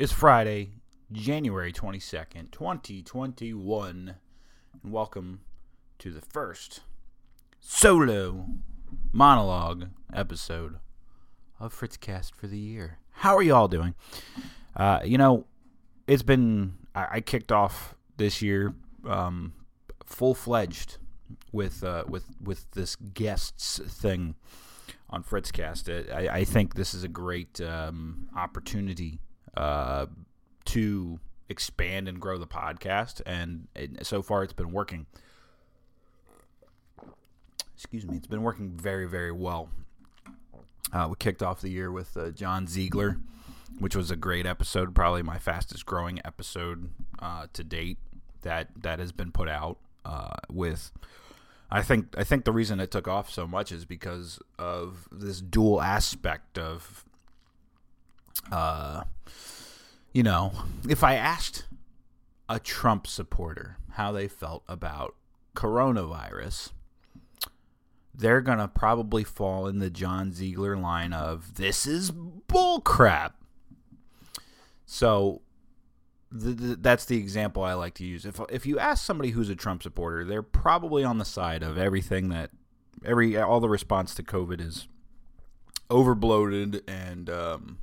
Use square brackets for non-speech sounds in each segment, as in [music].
It's Friday, January 22nd, 2021, and welcome to the first solo monologue episode of Fritzcast for the year. How are y'all doing? Uh, you know, it's been, I, I kicked off this year um, full fledged with, uh, with, with this guests thing on Fritzcast. I, I think this is a great um, opportunity uh, to expand and grow the podcast, and it, so far it's been working. Excuse me, it's been working very, very well. Uh, we kicked off the year with uh, John Ziegler, which was a great episode, probably my fastest growing episode uh, to date that that has been put out. Uh, with I think I think the reason it took off so much is because of this dual aspect of uh you know, if I asked a Trump supporter how they felt about coronavirus, they're going to probably fall in the John Ziegler line of this is bullcrap. So the, the, that's the example I like to use. If if you ask somebody who's a Trump supporter, they're probably on the side of everything that every all the response to COVID is overbloated and um,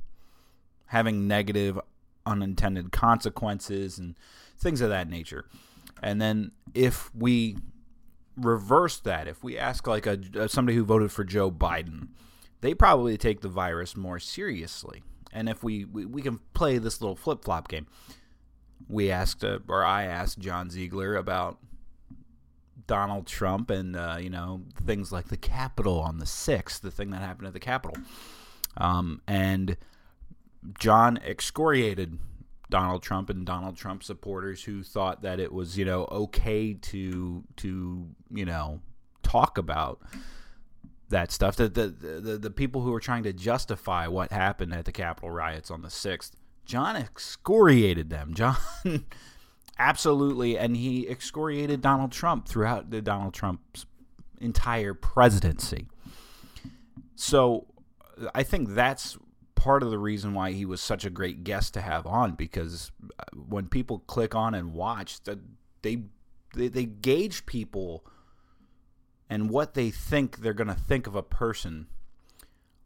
having negative unintended consequences and things of that nature. And then if we reverse that, if we ask like a somebody who voted for Joe Biden, they probably take the virus more seriously. And if we, we, we can play this little flip flop game, we asked, uh, or I asked John Ziegler about Donald Trump and uh, you know things like the Capitol on the sixth, the thing that happened at the Capitol, um, and John excoriated Donald Trump and Donald Trump supporters who thought that it was you know okay to to you know talk about that stuff. The the the, the people who were trying to justify what happened at the Capitol riots on the sixth John excoriated them. John [laughs] absolutely, and he excoriated Donald Trump throughout the Donald Trump's entire presidency. So I think that's part of the reason why he was such a great guest to have on because uh, when people click on and watch, they they, they gauge people and what they think they're going to think of a person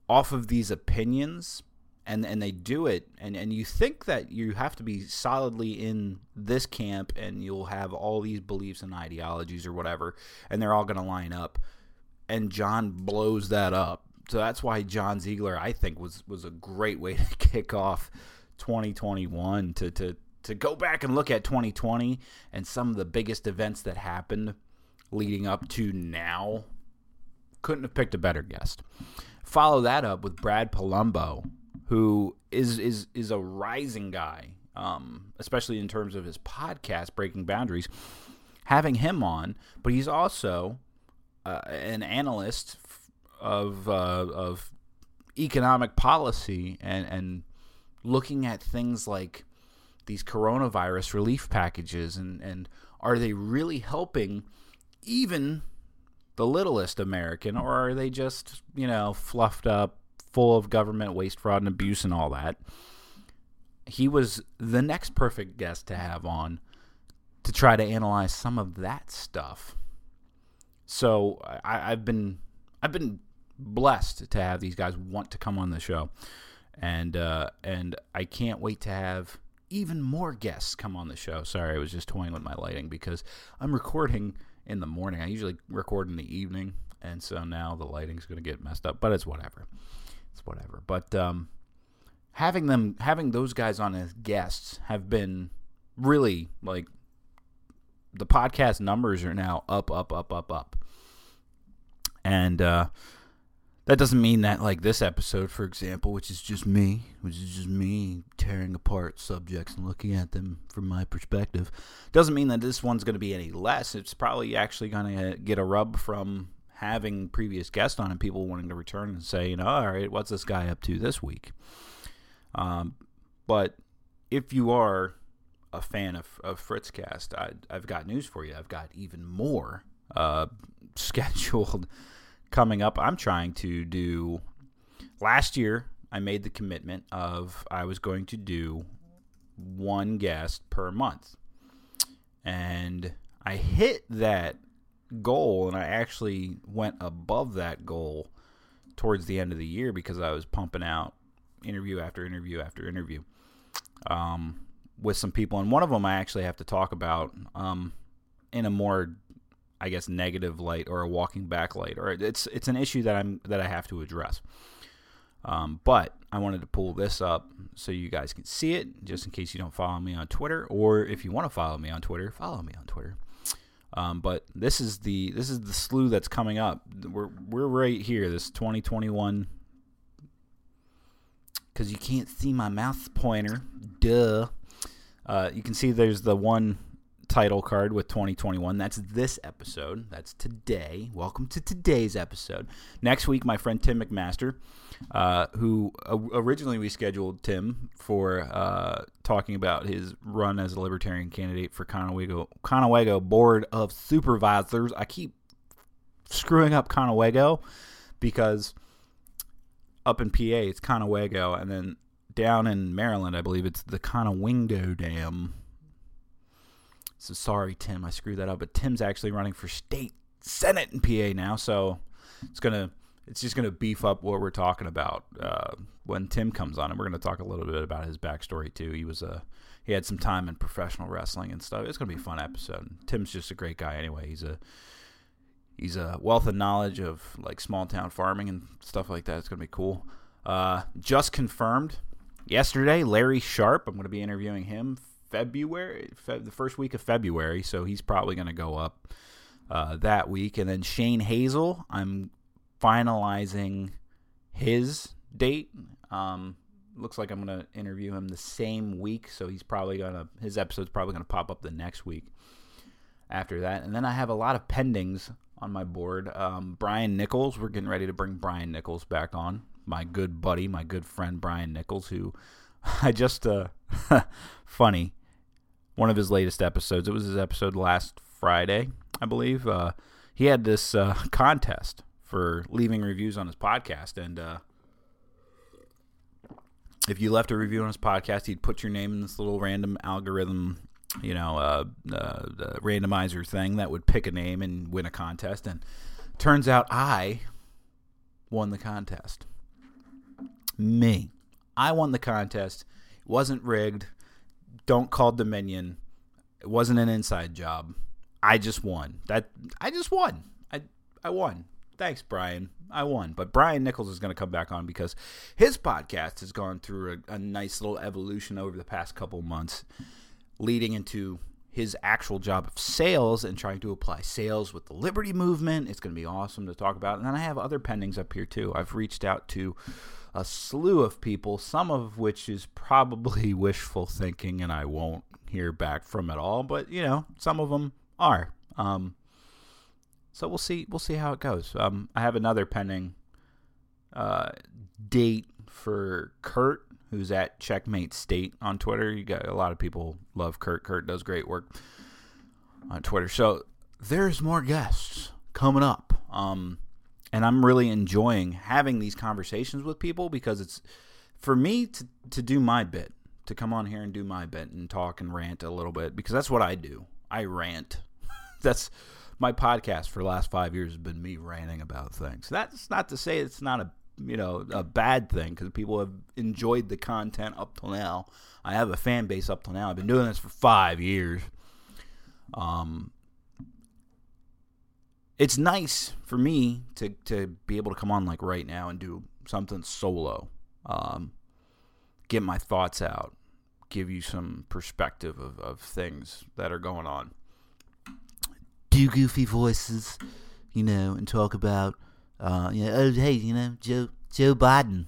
off of these opinions and and they do it and and you think that you have to be solidly in this camp and you'll have all these beliefs and ideologies or whatever and they're all going to line up and John blows that up so that's why John Ziegler I think was was a great way [laughs] to kick off 2021 to to to go back and look at 2020 and some of the biggest events that happened leading up to now couldn't have picked a better guest follow that up with Brad Polumbo, who is is is a rising guy, um, especially in terms of his podcast, Breaking Boundaries. Having him on, but he's also uh, an analyst of uh, of economic policy and and looking at things like these coronavirus relief packages and and are they really helping even the littlest American or are they just you know fluffed up full of government waste, fraud, and abuse and all that. He was the next perfect guest to have on to try to analyze some of that stuff. So I, have been I've been blessed to have these guys want to come on the show, and uh, and I can't wait to have even more guests come on the show. Sorry, I was just toying with my lighting because I'm recording in the morning. I usually record in the evening, and so now the lighting's going to get messed up, but it's whatever it's whatever. But um, having them, having those guys on as guests, have been really like the podcast numbers are now up, up, up, up, up, and uh, that doesn't mean that like this episode, for example, which is just me, which is just me tearing apart subjects and looking at them from my perspective, doesn't mean that this one's going to be any less. It's probably actually going to get a rub from having previous guests on and people wanting to return and say, you know, all right, what's this guy up to this week? Um, but if you are a fan of, of Fritzcast, I, I've got news for you. I've got even more uh, [laughs] scheduled coming up. I'm trying to do. Last year, I made the commitment of I was going to do one guest per month. And I hit that goal and I actually went above that goal towards the end of the year because I was pumping out interview after interview after interview um, with some people. And one of them I actually have to talk about um, in a more I guess negative light or a walking back light or it's it's an issue that I'm that I have to address. Um, but I wanted to pull this up so you guys can see it, just in case you don't follow me on Twitter, or if you want to follow me on Twitter, follow me on Twitter. Um, but this is the this is the slew that's coming up. We're we're right here. This 2021 because you can't see my mouse pointer. Duh. Uh, you can see there's the one title card with 2021. That's this episode. That's today. Welcome to today's episode. Next week, my friend Tim McMaster, uh, who uh, originally we scheduled Tim for uh, talking about his run as a libertarian candidate for Conewago, Conewago Board of Supervisors. I keep screwing up Conewago because up in PA it's Conewago, and then down in Maryland, I believe it's the Conowingo Dam so sorry, Tim, I screwed that up. But Tim's actually running for state senate in PA now, so it's gonna it's just gonna beef up what we're talking about uh, when Tim comes on, and we're gonna talk a little bit about his backstory too. He was a he had some time in professional wrestling and stuff. It's gonna be a fun episode. Tim's just a great guy anyway. He's a he's a wealth of knowledge of like small town farming and stuff like that. It's gonna be cool. Uh, just confirmed yesterday, Larry Sharpe. I'm gonna be interviewing him February, fe- the first week of February. So he's probably going to go up uh, that week. And then Shane Hazel, I'm finalizing his date. Um, looks like I'm going to interview him the same week. So he's probably going to, his episode's probably going to pop up the next week after that. And then I have a lot of pendings on my board. Um, Brian Nichols, we're getting ready to bring Brian Nichols back on. My good buddy, my good friend Brian Nichols, who [laughs] I just, uh, [laughs] funny one of his latest episodes. It was his episode last Friday, I believe. Uh, he had this uh, [laughs] contest for leaving reviews on his podcast, and uh, if you left a review on his podcast, he'd put your name in this little random algorithm, you know, uh, uh, randomizer thing that would pick a name and win a contest. And turns out I won the contest. Me, I won the contest. It wasn't rigged don't call Dominion. It wasn't an inside job. I just won. That I just won. I I won. Thanks, Brian. I won. But Brian Nichols is going to come back on because his podcast has gone through a, a nice little evolution over the past couple months, leading into his actual job of sales and trying to apply sales with the Liberty Movement. It's going to be awesome to talk about. And then I have other pendings up here too. I've reached out to a slew of people, some of which is probably [laughs] wishful thinking, and I won't hear back from at all. But you know, some of them are. Um, so we'll see. We'll see how it goes. Um, I have another pending uh, date for Kurt, who's at Checkmate State on Twitter. You got a lot of people love Kurt. Kurt does great work on Twitter. So there's more guests coming up. Um, and I'm really enjoying having these conversations with people because it's for me to to do my bit, to come on here and do my bit and talk and rant a little bit because that's what I do. I rant. [laughs] that's my podcast for the last 5 years has been me ranting about things. That's not to say it's not a you know a bad thing because people have enjoyed the content up till now. I have a fan base up till now. I've been doing this for five years. Um, it's nice for me to to be able to come on like right now and do something solo, um, get my thoughts out, give you some perspective of, of things that are going on. Do goofy voices, you know, and talk about, uh, you know, oh hey, you know, Joe Joe Biden.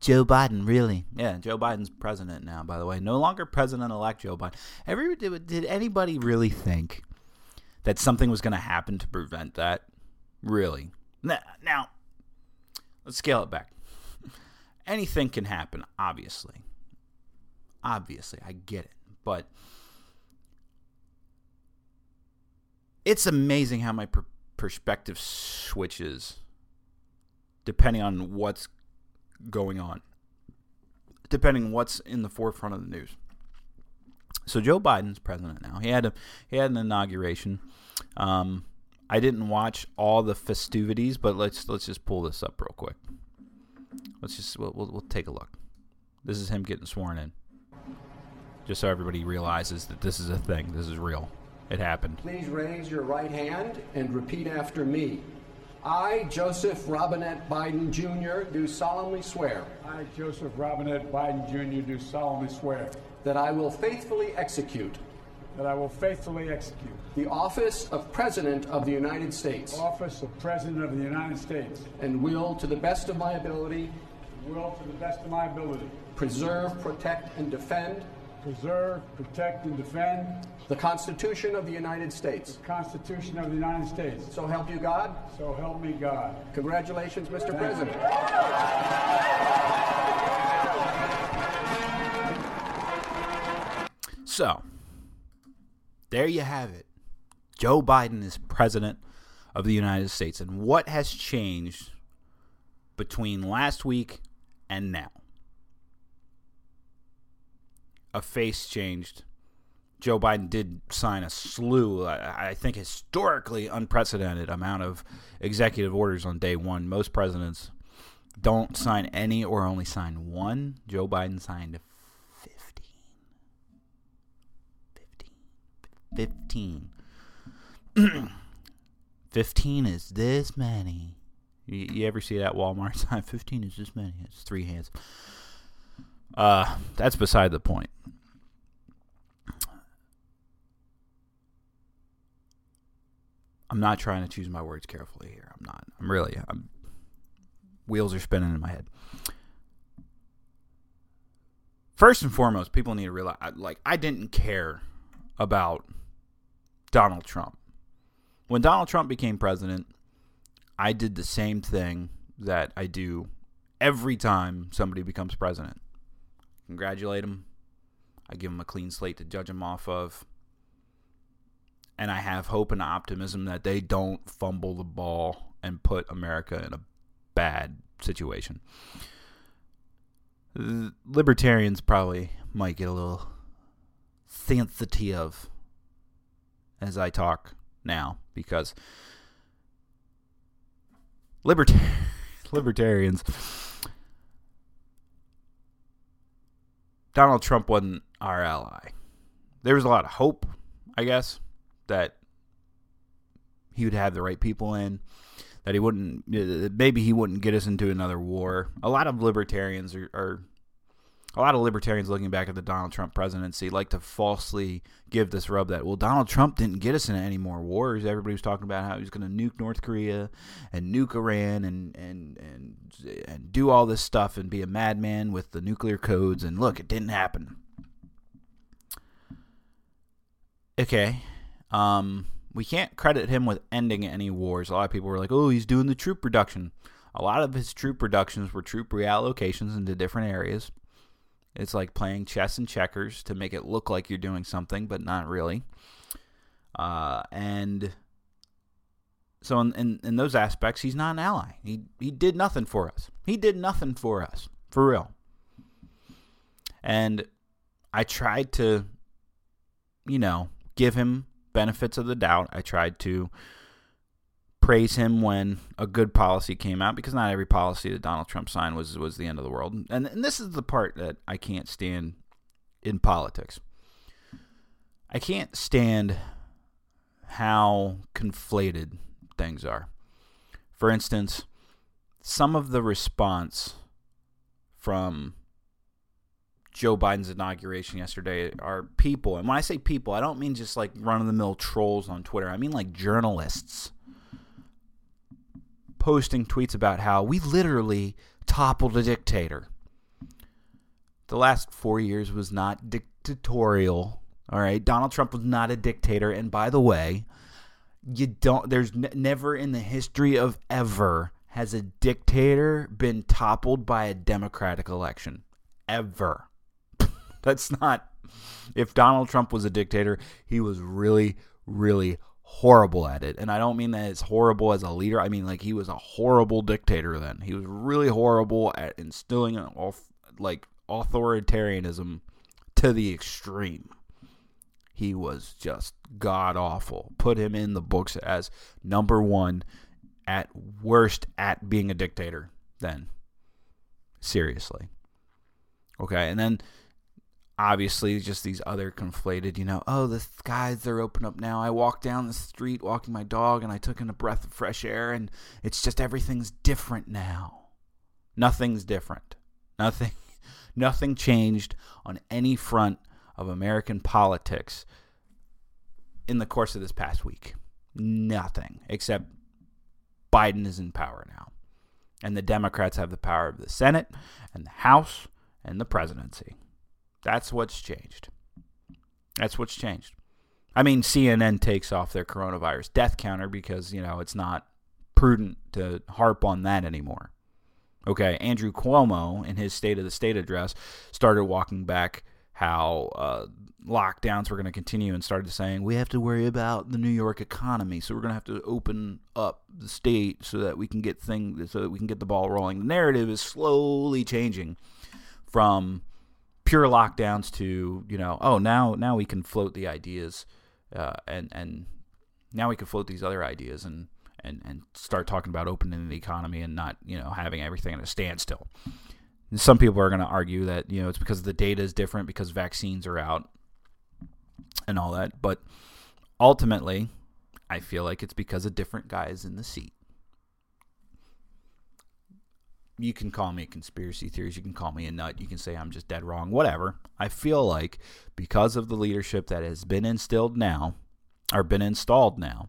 Joe Biden, really? Yeah, Joe Biden's president now. By the way, no longer president-elect Joe Biden. Ever did, did anybody really think that something was going to happen to prevent that. Really. Now, let's scale it back. Anything can happen, obviously. Obviously, I get it. But it's amazing how my per- perspective switches depending on what's going on, depending on what's in the forefront of the news. So Joe Biden's president now. He had a he had an inauguration. Um, I didn't watch all the festivities, but let's let's just pull this up real quick. Let's just we'll, we'll, we'll take a look. This is him getting sworn in. Just so everybody realizes that this is a thing. This is real. It happened. Please raise your right hand and repeat after me. I, Joseph Robinette Biden Jr., do solemnly swear I, Joseph Robinette Biden Jr., do solemnly swear that I will faithfully execute that I will faithfully execute the office of President of the United States the office of President of the United States and will, to the best of my ability, will, to the best of my ability, preserve, protect, and defend preserve, protect, and defend the Constitution of the United States. the Constitution of the United States. So help you God. So help me God. Congratulations, Mr. Thank President. So, there you have it. Joe Biden is president of the United States. And what has changed between last week and now? A face changed. Joe Biden did sign a slew, I think historically unprecedented amount of executive orders on day one. Most presidents don't sign any or only sign one. Joe Biden signed 15. 15. 15. [clears throat] 15 is this many. You, you ever see that Walmart [laughs] sign? 15 is this many. It's three hands. Uh, that's beside the point. I'm not trying to choose my words carefully here. I'm not. I'm really. I'm. Wheels are spinning in my head. First and foremost, people need to realize, like, I didn't care about Donald Trump. When Donald Trump became president, I did the same thing that I do every time somebody becomes president. Congratulate him. I give him a clean slate to judge him off of. And I have hope and optimism that they don't fumble the ball and put America in a bad situation. Libertarians probably might get a little sensitive as I talk now because libert- [laughs] libertarians Donald Trump wasn't our ally. There was a lot of hope, I guess, that he would have the right people in, that he wouldn't, uh, maybe he wouldn't get us into another war. A lot of libertarians are, are a lot of libertarians looking back at the Donald Trump presidency like to falsely give this rub that well Donald Trump didn't get us into any more wars. Everybody was talking about how he was going to nuke North Korea and nuke Iran and and and and do all this stuff and be a madman with the nuclear codes and look, it didn't happen. Okay. Um we can't credit him with ending any wars. A lot of people were like, "Oh, he's doing the troop reduction." A lot of his troop reductions were troop reallocations into different areas. It's like playing chess and checkers to make it look like you're doing something, but not really. Uh, and so, in, in, in those aspects, he's not an ally. He he did nothing for us. He did nothing for us, for real. And I tried to, you know, give him benefits of the doubt. I tried to praise him when a good policy came out because not every policy that Donald Trump signed was was the end of the world. And and this is the part that I can't stand in politics. I can't stand how conflated things are. For instance, some of the response from Joe Biden's inauguration yesterday are people, and when I say people, I don't mean just like run of the mill trolls on Twitter. I mean like journalists posting tweets about how we literally toppled a dictator. The last four years was not dictatorial. All right, Donald Trump was not a dictator, and by the way, you don't. There's n- never in the history of ever has a dictator been toppled by a democratic election. Ever. [laughs] That's not. If Donald Trump was a dictator, he was really, really horrible at it. And I don't mean that it's horrible as a leader. I mean like he was a horrible dictator then. He was really horrible at instilling an off, like authoritarianism to the extreme. He was just god awful. Put him in the books as number 1 at worst at being a dictator then. Seriously. Okay, and then obviously just these other conflated, you know, oh, the skies are open up now. I walked down the street walking my dog and I took in a breath of fresh air and it's just everything's different now. Nothing's different. Nothing [laughs] nothing changed on any front of American politics in the course of this past week. Nothing except Biden is in power now. And the Democrats have the power of the Senate and the House and the presidency. That's what's changed. That's what's changed. I mean, CNN takes off their coronavirus death counter because, you know, it's not prudent to harp on that anymore. Okay, Andrew Cuomo, in his State of the State address, started walking back how uh, lockdowns were going to continue and started saying we have to worry about the New York economy, so we're going to have to open up the state so that we can get things so that we can get the ball rolling. The narrative is slowly changing from pure lockdowns to you know oh now now we can float the ideas uh, and and now we can float these other ideas and and and start talking about opening the economy and not you know having everything at a standstill. And some people are going to argue that you know it's because the data is different because vaccines are out and all that, but ultimately, I feel like it's because of different guys in the seat you can call me a conspiracy theorist, you can call me a nut, you can say I'm just dead wrong, whatever. I feel like because of the leadership that has been instilled now, or been installed now,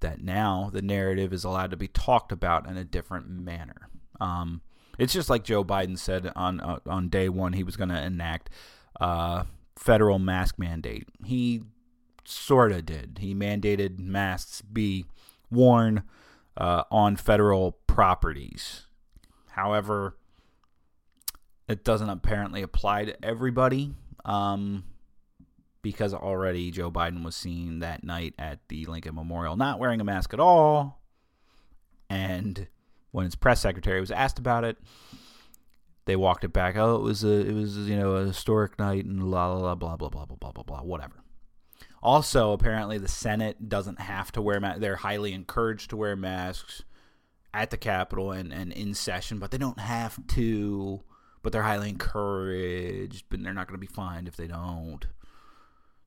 that now the narrative is allowed to be talked about in a different manner. Um, it's just like Joe Biden said on uh, on day one he was going to enact uh, federal mask mandate. He sort of did. He mandated masks be worn uh, on federal properties However, it doesn't apparently apply to everybody um, because already Joe Biden was seen that night at the Lincoln Memorial not wearing a mask at all. And when his press secretary was asked about it, they walked it back. Oh, it was a it was you know a historic night and la la la blah blah blah blah blah blah blah whatever. Also, apparently the Senate doesn't have to wear masks. They're highly encouraged to wear masks at the Capitol and, and in session, but they don't have to. But they're highly encouraged, but they're not going to be fined if they don't.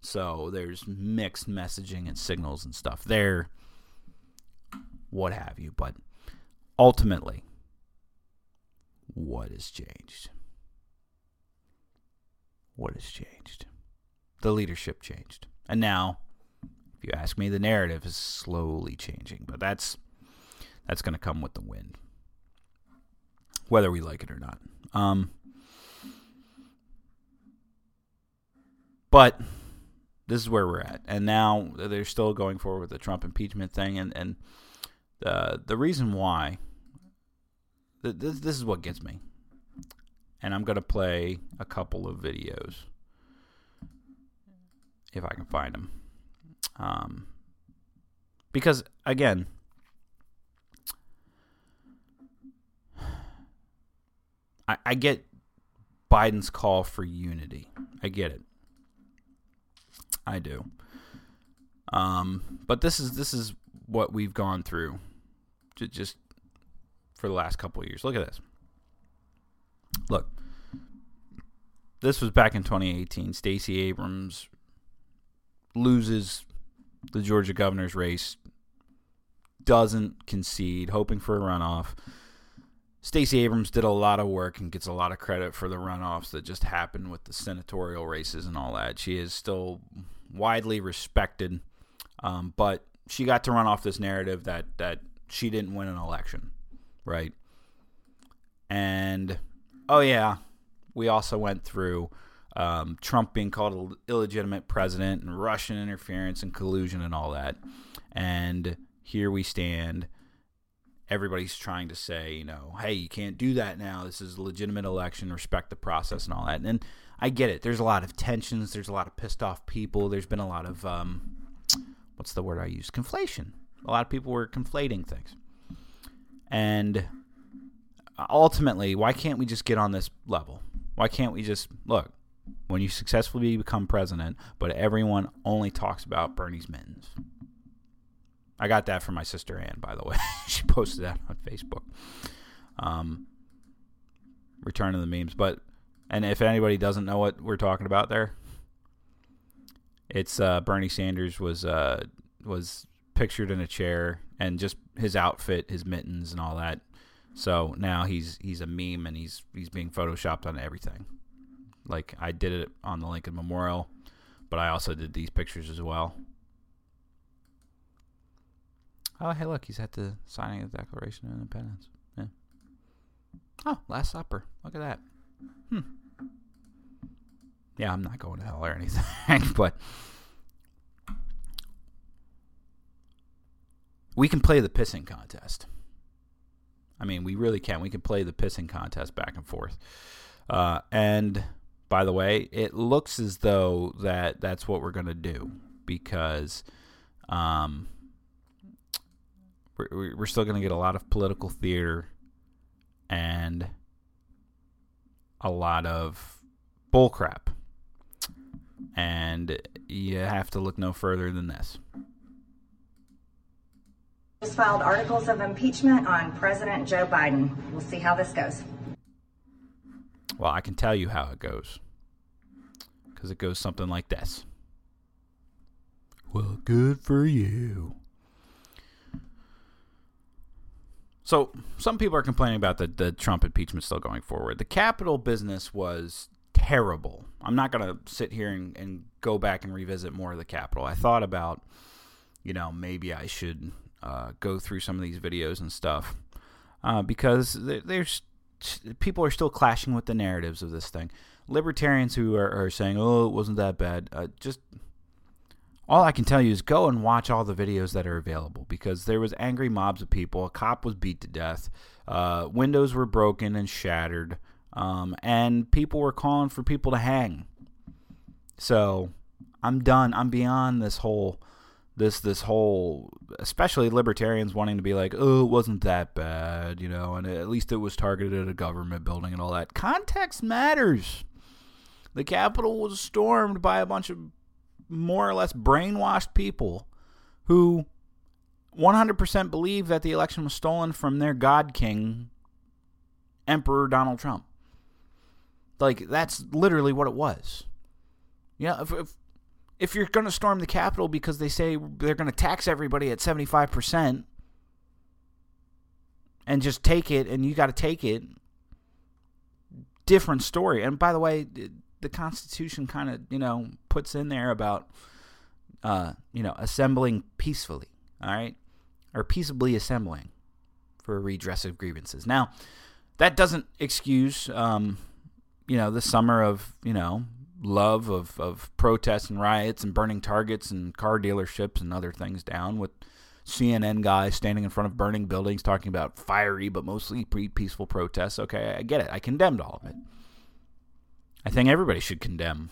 So there's mixed messaging and signals and stuff there, what have you. But ultimately, what has changed? What has changed? The leadership changed. And now, if you ask me, the narrative is slowly changing. But that's that's going to come with the wind, whether we like it or not. Um, but this is where we're at, and now they're still going forward with the Trump impeachment thing, and and the the reason why. This, this is what gets me, and I'm gonna play a couple of videos if I can find them, um, because again, I, I get Biden's call for unity. I get it. I do. Um, but this is this is what we've gone through, just for the last couple years. Look at this. Look, this was back in 2018. Stacey Abrams loses the Georgia governor's race, doesn't concede, hoping for a runoff. Stacey Abrams did a lot of work and gets a lot of credit for the runoffs that just happened with the senatorial races and all that. She is still widely respected, um, but she got to run off this narrative that that she didn't win an election, right? And oh yeah, we also went through um, Trump being called an illegitimate president and Russian interference and collusion and all that. And here we stand everybody's trying to say, you know, hey, you can't do that now. This is a legitimate election. Respect the process and all that. And I get it. There's a lot of tensions. There's a lot of pissed off people. There's been a lot of um, what's the word I use? Conflation. A lot of people were conflating things. And ultimately, why can't we just get on this level? Why can't we just look when you successfully become president, but everyone only talks about Bernie's mittens? I got that from my sister Ann, by the way. [laughs] she posted that on Facebook. Um, return of the memes, but and if anybody doesn't know what we're talking about there, it's uh, Bernie Sanders was uh, was pictured in a chair and just his outfit, his mittens, and all that. So now he's he's a meme and he's he's being photoshopped on everything. Like I did it on the Lincoln Memorial, but I also did these pictures as well. Oh, hey, look, he's at the signing of the Declaration of Independence. Yeah. Oh, Last Supper. Look at that. Hmm. Yeah, I'm not going to hell or anything, [laughs] but we can play the pissing contest. I mean, we really can. We can play the pissing contest back and forth. Uh, and by the way, it looks as though that that's what we're going to do because um, we're, we're still going to get a lot of political theater and a lot of bullcrap. And you have to look no further than this just filed articles of impeachment on President Joe Biden. We'll see how this goes. Well, I can tell you how it goes. Because it goes something like this. Well, good for you. So, some people are complaining about the, the Trump impeachment still going forward. The Capitol business was terrible. I'm not going to sit here and, and go back and revisit more of the Capitol. I thought about, you know, maybe I should uh, go through some of these videos and stuff uh, because there's people are still clashing with the narratives of this thing. Libertarians who are, are saying, "Oh, it wasn't that bad," uh, just all I can tell you is go and watch all the videos that are available because there was angry mobs of people. A cop was beat to death. Uh, windows were broken and shattered, um, and people were calling for people to hang. So I'm done. I'm beyond this whole this this whole especially libertarians wanting to be like oh it wasn't that bad you know and at least it was targeted at a government building and all that context matters the capitol was stormed by a bunch of more or less brainwashed people who 100% believe that the election was stolen from their god king emperor donald trump like that's literally what it was yeah if, if if you're going to storm the Capitol because they say they're going to tax everybody at 75% and just take it and you got to take it, different story. And by the way, the Constitution kind of, you know, puts in there about, uh, you know, assembling peacefully, all right? Or peaceably assembling for redress of grievances. Now, that doesn't excuse, um, you know, the summer of, you know, love of, of protests and riots and burning targets and car dealerships and other things down with CNN guys standing in front of burning buildings talking about fiery but mostly peaceful protests. Okay, I get it. I condemned all of it. I think everybody should condemn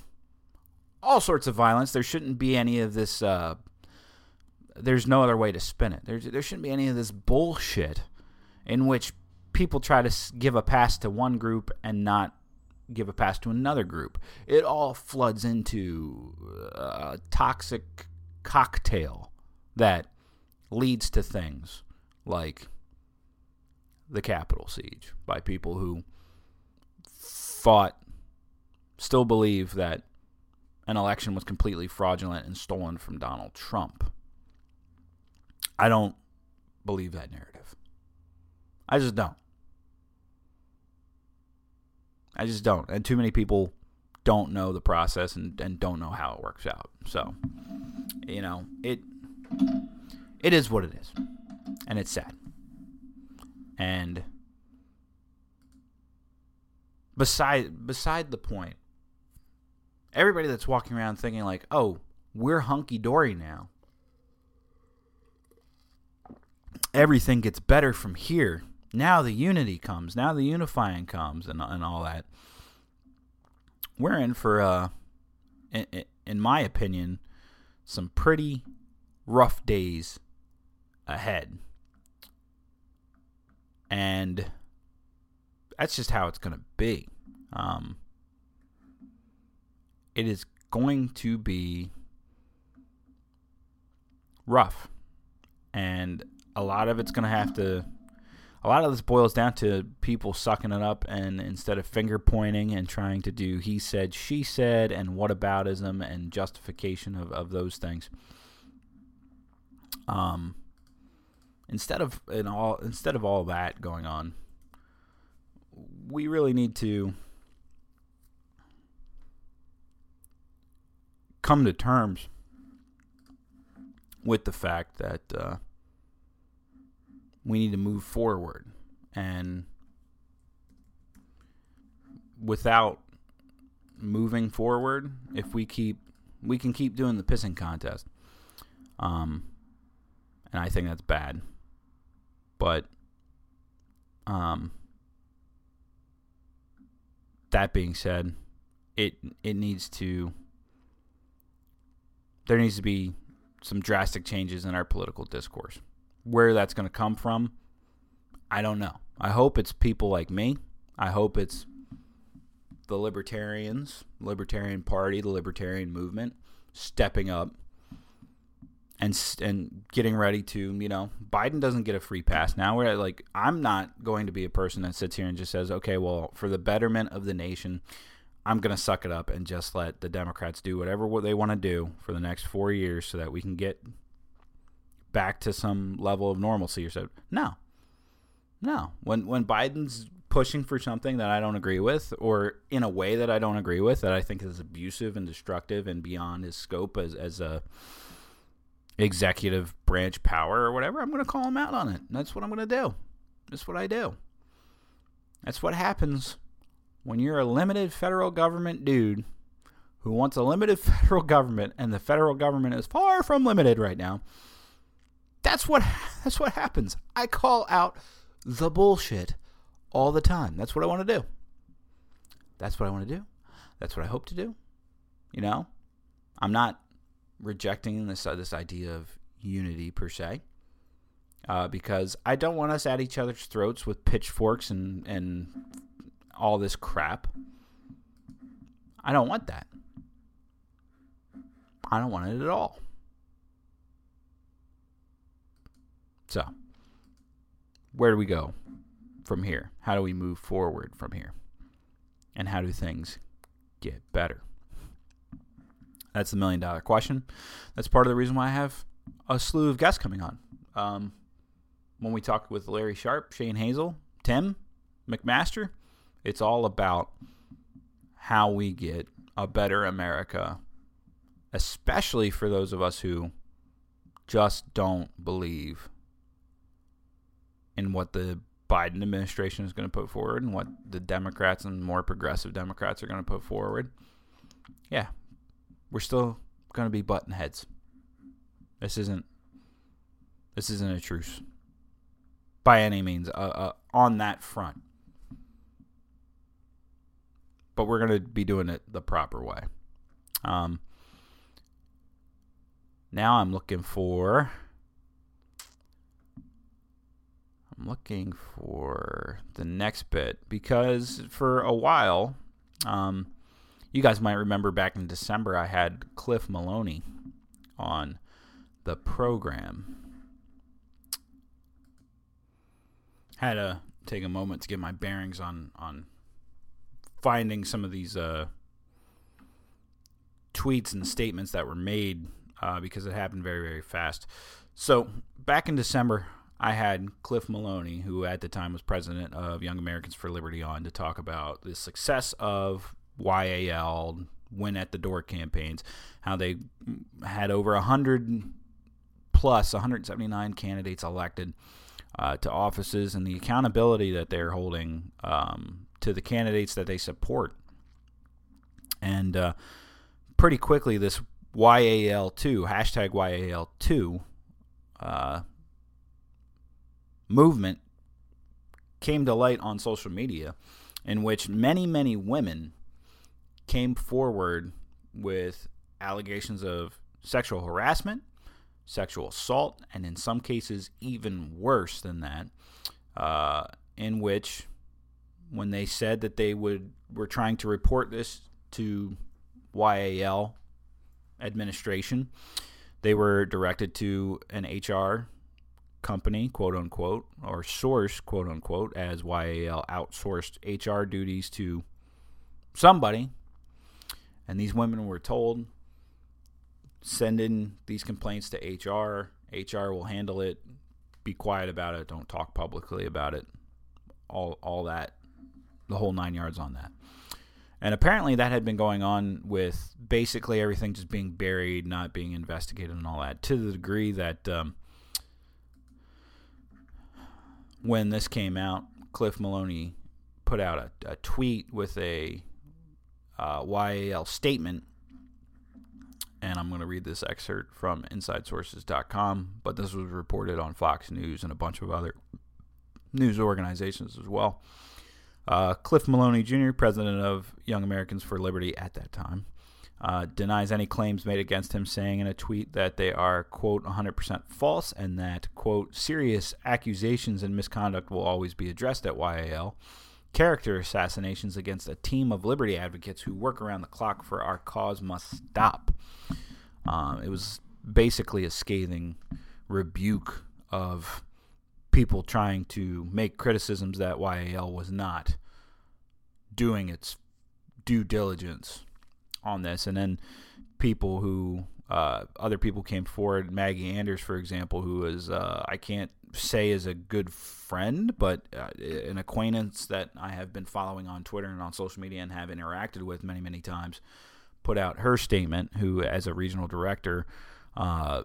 all sorts of violence. There shouldn't be any of this. Uh, there's no other way to spin it. There's, there shouldn't be any of this bullshit in which people try to give a pass to one group and not give a pass to another group. It all floods into a toxic cocktail that leads to things like the Capitol siege by people who fought, still believe that an election was completely fraudulent and stolen from Donald Trump. I don't believe that narrative. I just don't. I just don't. And too many people don't know the process and, and don't know how it works out. So, you know, it it is what it is. And it's sad. And beside beside the point, everybody that's walking around thinking like, "Oh, we're hunky dory now. Everything gets better from here." Now the unity comes. Now the unifying comes, and and all that. We're in for, uh, in, in my opinion, some pretty rough days ahead. And that's just how it's going to be. Um, it is going to be rough. And a lot of it's going to have to a lot of this boils down to people sucking it up and instead of finger pointing and trying to do he said, she said, and whataboutism and justification of, of those things. Um, instead of in all instead of all that going on, we really need to come to terms with the fact that uh, we need to move forward. And without moving forward, if we keep, we can keep doing the pissing contest. Um, and I think that's bad. But, um, that being said, it it needs to there needs to be some drastic changes in our political discourse. Where that's going to come from, I don't know. I hope it's people like me. I hope it's the libertarians, Libertarian Party, the Libertarian movement stepping up and and getting ready to, you know, Biden doesn't get a free pass now. We're like I'm not going to be a person that sits here and just says, "Okay, well, for the betterment of the nation, I'm going to suck it up and just let the Democrats do whatever what they want to do for the next 4 years so that we can get back to some level of normalcy or so. No. No. When when Biden's pushing for something that I don't agree with or in a way that I don't agree with that I think is abusive and destructive and beyond his scope as as a executive branch power or whatever, I'm going to call him out on it. That's what I'm going to do. That's what I do. That's what happens when you're a limited federal government dude who wants a limited [laughs] federal government and the federal government is far from limited right now that's what [laughs] that's what happens. I call out the bullshit all the time. That's what i want to do. That's what i want to do. That's what i hope to do. You know? I'm not rejecting this uh, this idea of unity per se uh, because I don't want us at each other's throats with pitchforks and, and all this crap. I don't want that. I don't want it at all. So, where do we go from here? How do we move forward from here? And how do things get better? That's the million dollar question. That's part of the reason why I have a slew of guests coming on. Um, when we talked with Larry Sharpe, Shane Hazel, Tim McMaster, it's all about how we get a better America, especially for those of us who just don't believe in what the Biden administration is going to put forward and what the Democrats and more progressive Democrats are going to put forward. Yeah, we're still going to be button heads. This isn't this isn't a truce by any means uh, uh, on that front but we're going to be doing it the proper way. Um, now I'm looking for. I'm looking for the next bit because for a while, um, you guys might remember back in December, I had Cliff Maloney on the program. Had to take a moment to get my bearings on on finding some of these uh, tweets and statements that were made uh, because it happened very, very fast. So back in December, I had Cliff Maloney, who at the time was president of Young Americans for Liberty, on to talk about the success of YAL win at the door campaigns, how they had over 100 plus 179 candidates elected uh, to offices and the accountability that they're holding um, to the candidates that they support. And uh, pretty quickly, this YAL2, hashtag YAL2 uh, movement came to light on social media, in which many, many women came forward with allegations of sexual harassment, sexual assault, and in some cases, even worse than that, uh, in which when they said that they would were trying to report this to YAL administration, they were directed to an HR company, quote unquote, or source, quote unquote, as YAL outsourced HR duties to somebody. And these women were told send in these complaints to HR. HR will handle it. Be quiet about it. Don't talk publicly about it. All, all that, the whole nine yards on that. And apparently that had been going on with basically everything just being buried, not being investigated, and all that, to the degree that um, when this came out, Cliff Maloney put out a, a tweet with a uh, YAL statement. And I'm going to read this excerpt from InsideSources.com, but this was reported on Fox News and a bunch of other news organizations as well. Uh, Cliff Maloney Jr., president of Young Americans for Liberty at that time, uh, denies any claims made against him, saying in a tweet that they are, quote, 100% false and that, quote, serious accusations and misconduct will always be addressed at YAL. Character assassinations against a team of liberty advocates who work around the clock for our cause must stop. Um, it was basically a scathing rebuke of people trying to make criticisms that YAL was not doing its due diligence on this. And then people who, uh, other people came forward, Maggie Anders, for example, who is, uh, I can't say is a good friend, but uh, an acquaintance that I have been following on Twitter and on social media and have interacted with many, many times, put out her statement, who, as a regional director, uh,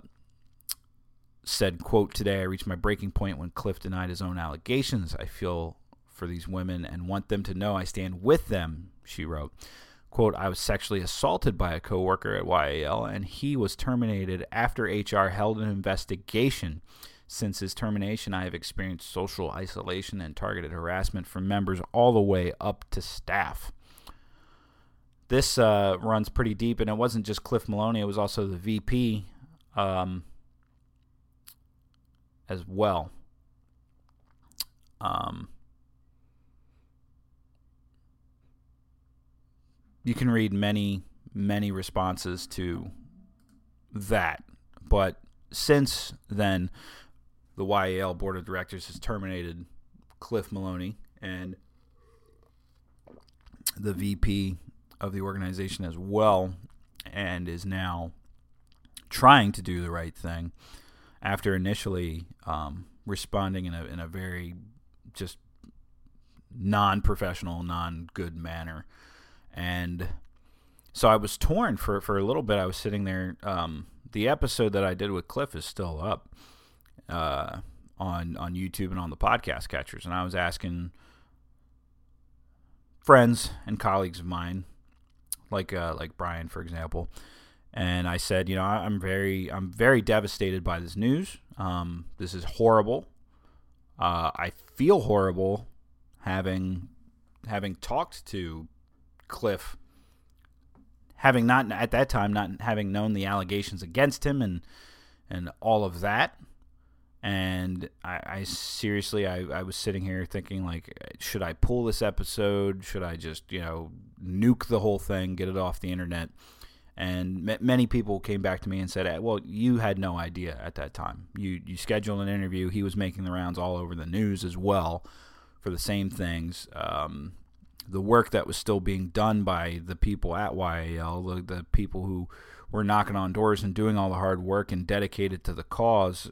said, quote, Today I reached my breaking point when Cliff denied his own allegations. I feel for these women and want them to know I stand with them, she wrote. Quote, I was sexually assaulted by a coworker at YAL, and he was terminated after HR held an investigation. Since his termination, I have experienced social isolation and targeted harassment from members all the way up to staff. This uh, runs pretty deep, and it wasn't just Cliff Maloney, it was also the VP um, as well. Um, you can read many, many responses to that. But since then, the YAL board of directors has terminated Cliff Maloney and the VP of the organization as well, and is now trying to do the right thing after initially um, responding in a in a very just non-professional, non-good manner and so I was torn for for a little bit. I was sitting there. Um, the episode that I did with Cliff is still up uh, on on YouTube and on the podcast catchers, and I was asking friends and colleagues of mine, like uh, like Brian, for example, and I said, you know, I'm very I'm very devastated by this news. Um, this is horrible. Uh, I feel horrible having having talked to Cliff, having not at that time not having known the allegations against him and and all of that, and I, I seriously I, I was sitting here thinking like, should I pull this episode? Should I just you know nuke the whole thing, get it off the internet? And m- many people came back to me and said, "Well, you had no idea at that time. You you scheduled an interview. He was making the rounds all over the news as well for the same things. Um, the work that was still being done by the people at YAL, the, the people who were knocking on doors and doing all the hard work and dedicated to the cause,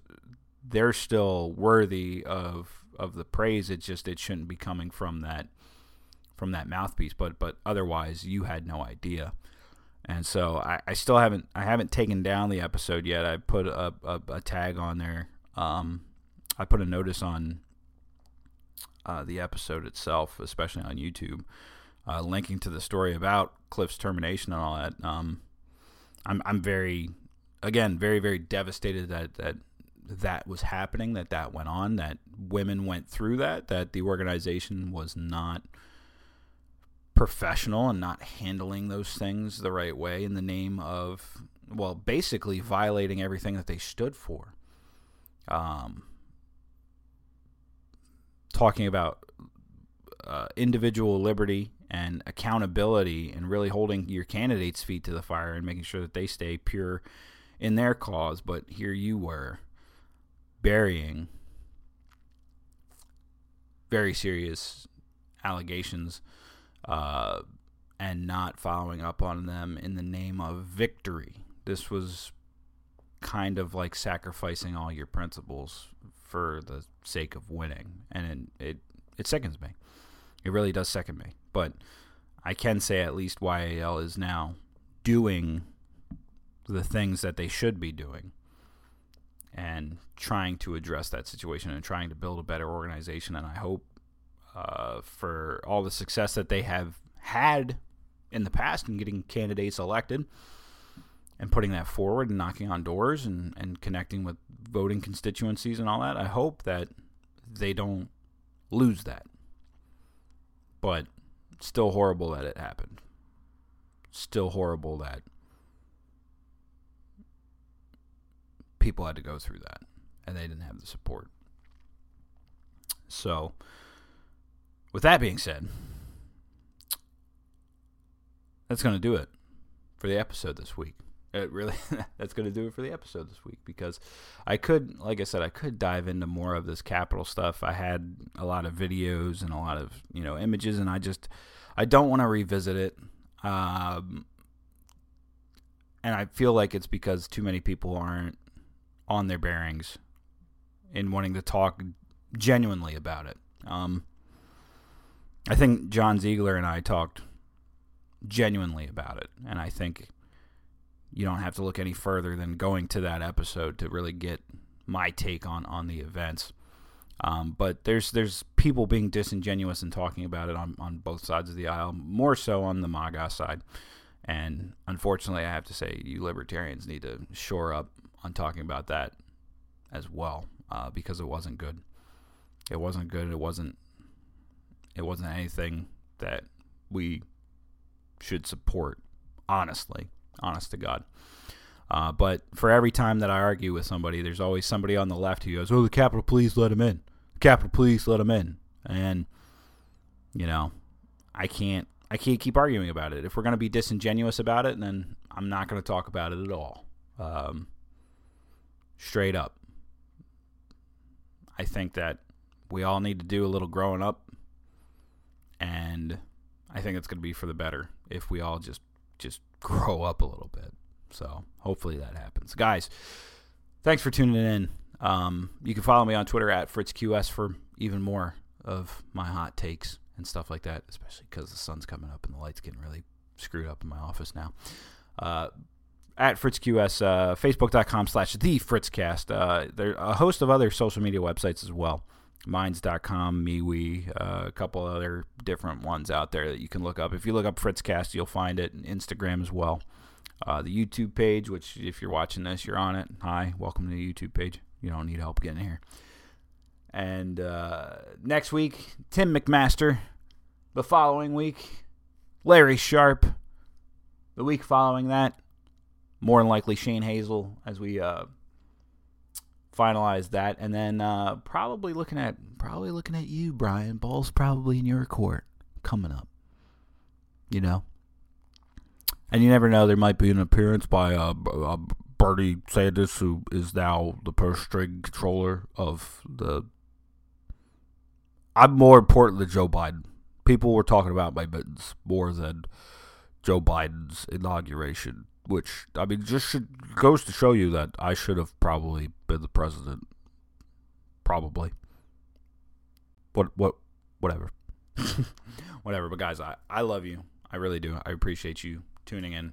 they're still worthy of of the praise. It just it shouldn't be coming from that from that mouthpiece. But but otherwise, you had no idea. And so I, I still haven't I haven't taken down the episode yet. I put a, a, a tag on there. Um, I put a notice on uh, the episode itself, especially on YouTube, uh, linking to the story about Cliff's termination and all that. Um, I'm I'm very, again, very very devastated that that that was happening, that that went on, that women went through that, that the organization was not professional and not handling those things the right way in the name of well, basically violating everything that they stood for. Um, talking about uh, individual liberty and accountability and really holding your candidates' feet to the fire and making sure that they stay pure in their cause. But here you were burying very serious allegations uh, and not following up on them in the name of victory. This was kind of like sacrificing all your principles for the sake of winning, and it it, it seconds me. It really does second me. But I can say at least YAL is now doing the things that they should be doing and trying to address that situation and trying to build a better organization. And I hope uh, for all the success that they have had in the past in getting candidates elected and putting that forward and knocking on doors and, and connecting with voting constituencies and all that. I hope that they don't lose that. But still horrible that it happened. Still horrible that people had to go through that and they didn't have the support. So, with that being said, that's going to do it for the episode this week. It really [laughs] that's going to do it for the episode this week because I could like I said I could dive into more of this Capitol stuff. I had a lot of videos and a lot of, you know, images and I just I don't want to revisit it. Um and I feel like it's because too many people aren't on their bearings in wanting to talk genuinely about it. Um I think John Ziegler and I talked genuinely about it and I think you don't have to look any further than going to that episode to really get my take on on the events. Um, but there's there's people being disingenuous and talking about it on, on both sides of the aisle, more so on the MAGA side. And unfortunately, I have to say, you libertarians need to shore up on talking about that as well, uh, because it wasn't good. It wasn't good. It wasn't. It wasn't anything that we should support, honestly honest to God. Uh, but for every time that I argue with somebody, there's always somebody on the left who goes, "Oh, the Capitol Police let him in. The Capitol Police let him in," and you know, I can't, I can't keep arguing about it. If we're going to be disingenuous about it, then I'm not going to talk about it at all. Um, straight up, I think that we all need to do a little growing up, and I think it's going to be for the better if we all just just [laughs] grow up a little bit. So hopefully that happens. Guys, thanks for tuning in. Um, you can follow me on Twitter at FritzQS for even more of my hot takes and stuff like that, especially because the sun's coming up and the light's getting really screwed up in my office now. Uh, at FritzQS, uh, Facebook.com slash The Fritzcast. Uh, there are a host of other social media websites as well. Minds.com, MeWe, uh, a couple other different ones out there that you can look up. If you look up Fritzcast, you'll find it. Instagram as well. Uh, the YouTube page, which if you're watching this, you're on it. Hi, welcome to the YouTube page. You don't need help getting here. And uh, next week, Tim McMaster. The following week, Larry Sharpe. The week following that, more than likely Shane Hazel as we uh, finalize that, and then uh, probably looking at probably looking at you, Brian. Ball's probably in your court coming up. You know, and you never know. There might be an appearance by uh, uh, Bernie Sanders, who is now the purse string controller of the. I'm more important than Joe Biden. People were talking about my mittens more than Joe Biden's inauguration which I mean just should, goes to show you that I should have probably been the president. Probably. What what whatever. [laughs] whatever, but guys, I I love you. I really do. I appreciate you tuning in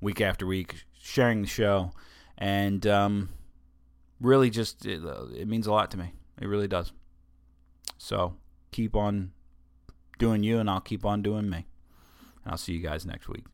week after week, sharing the show and um really just it, it means a lot to me. It really does. So, keep on doing you and I'll keep on doing me. And I'll see you guys next week.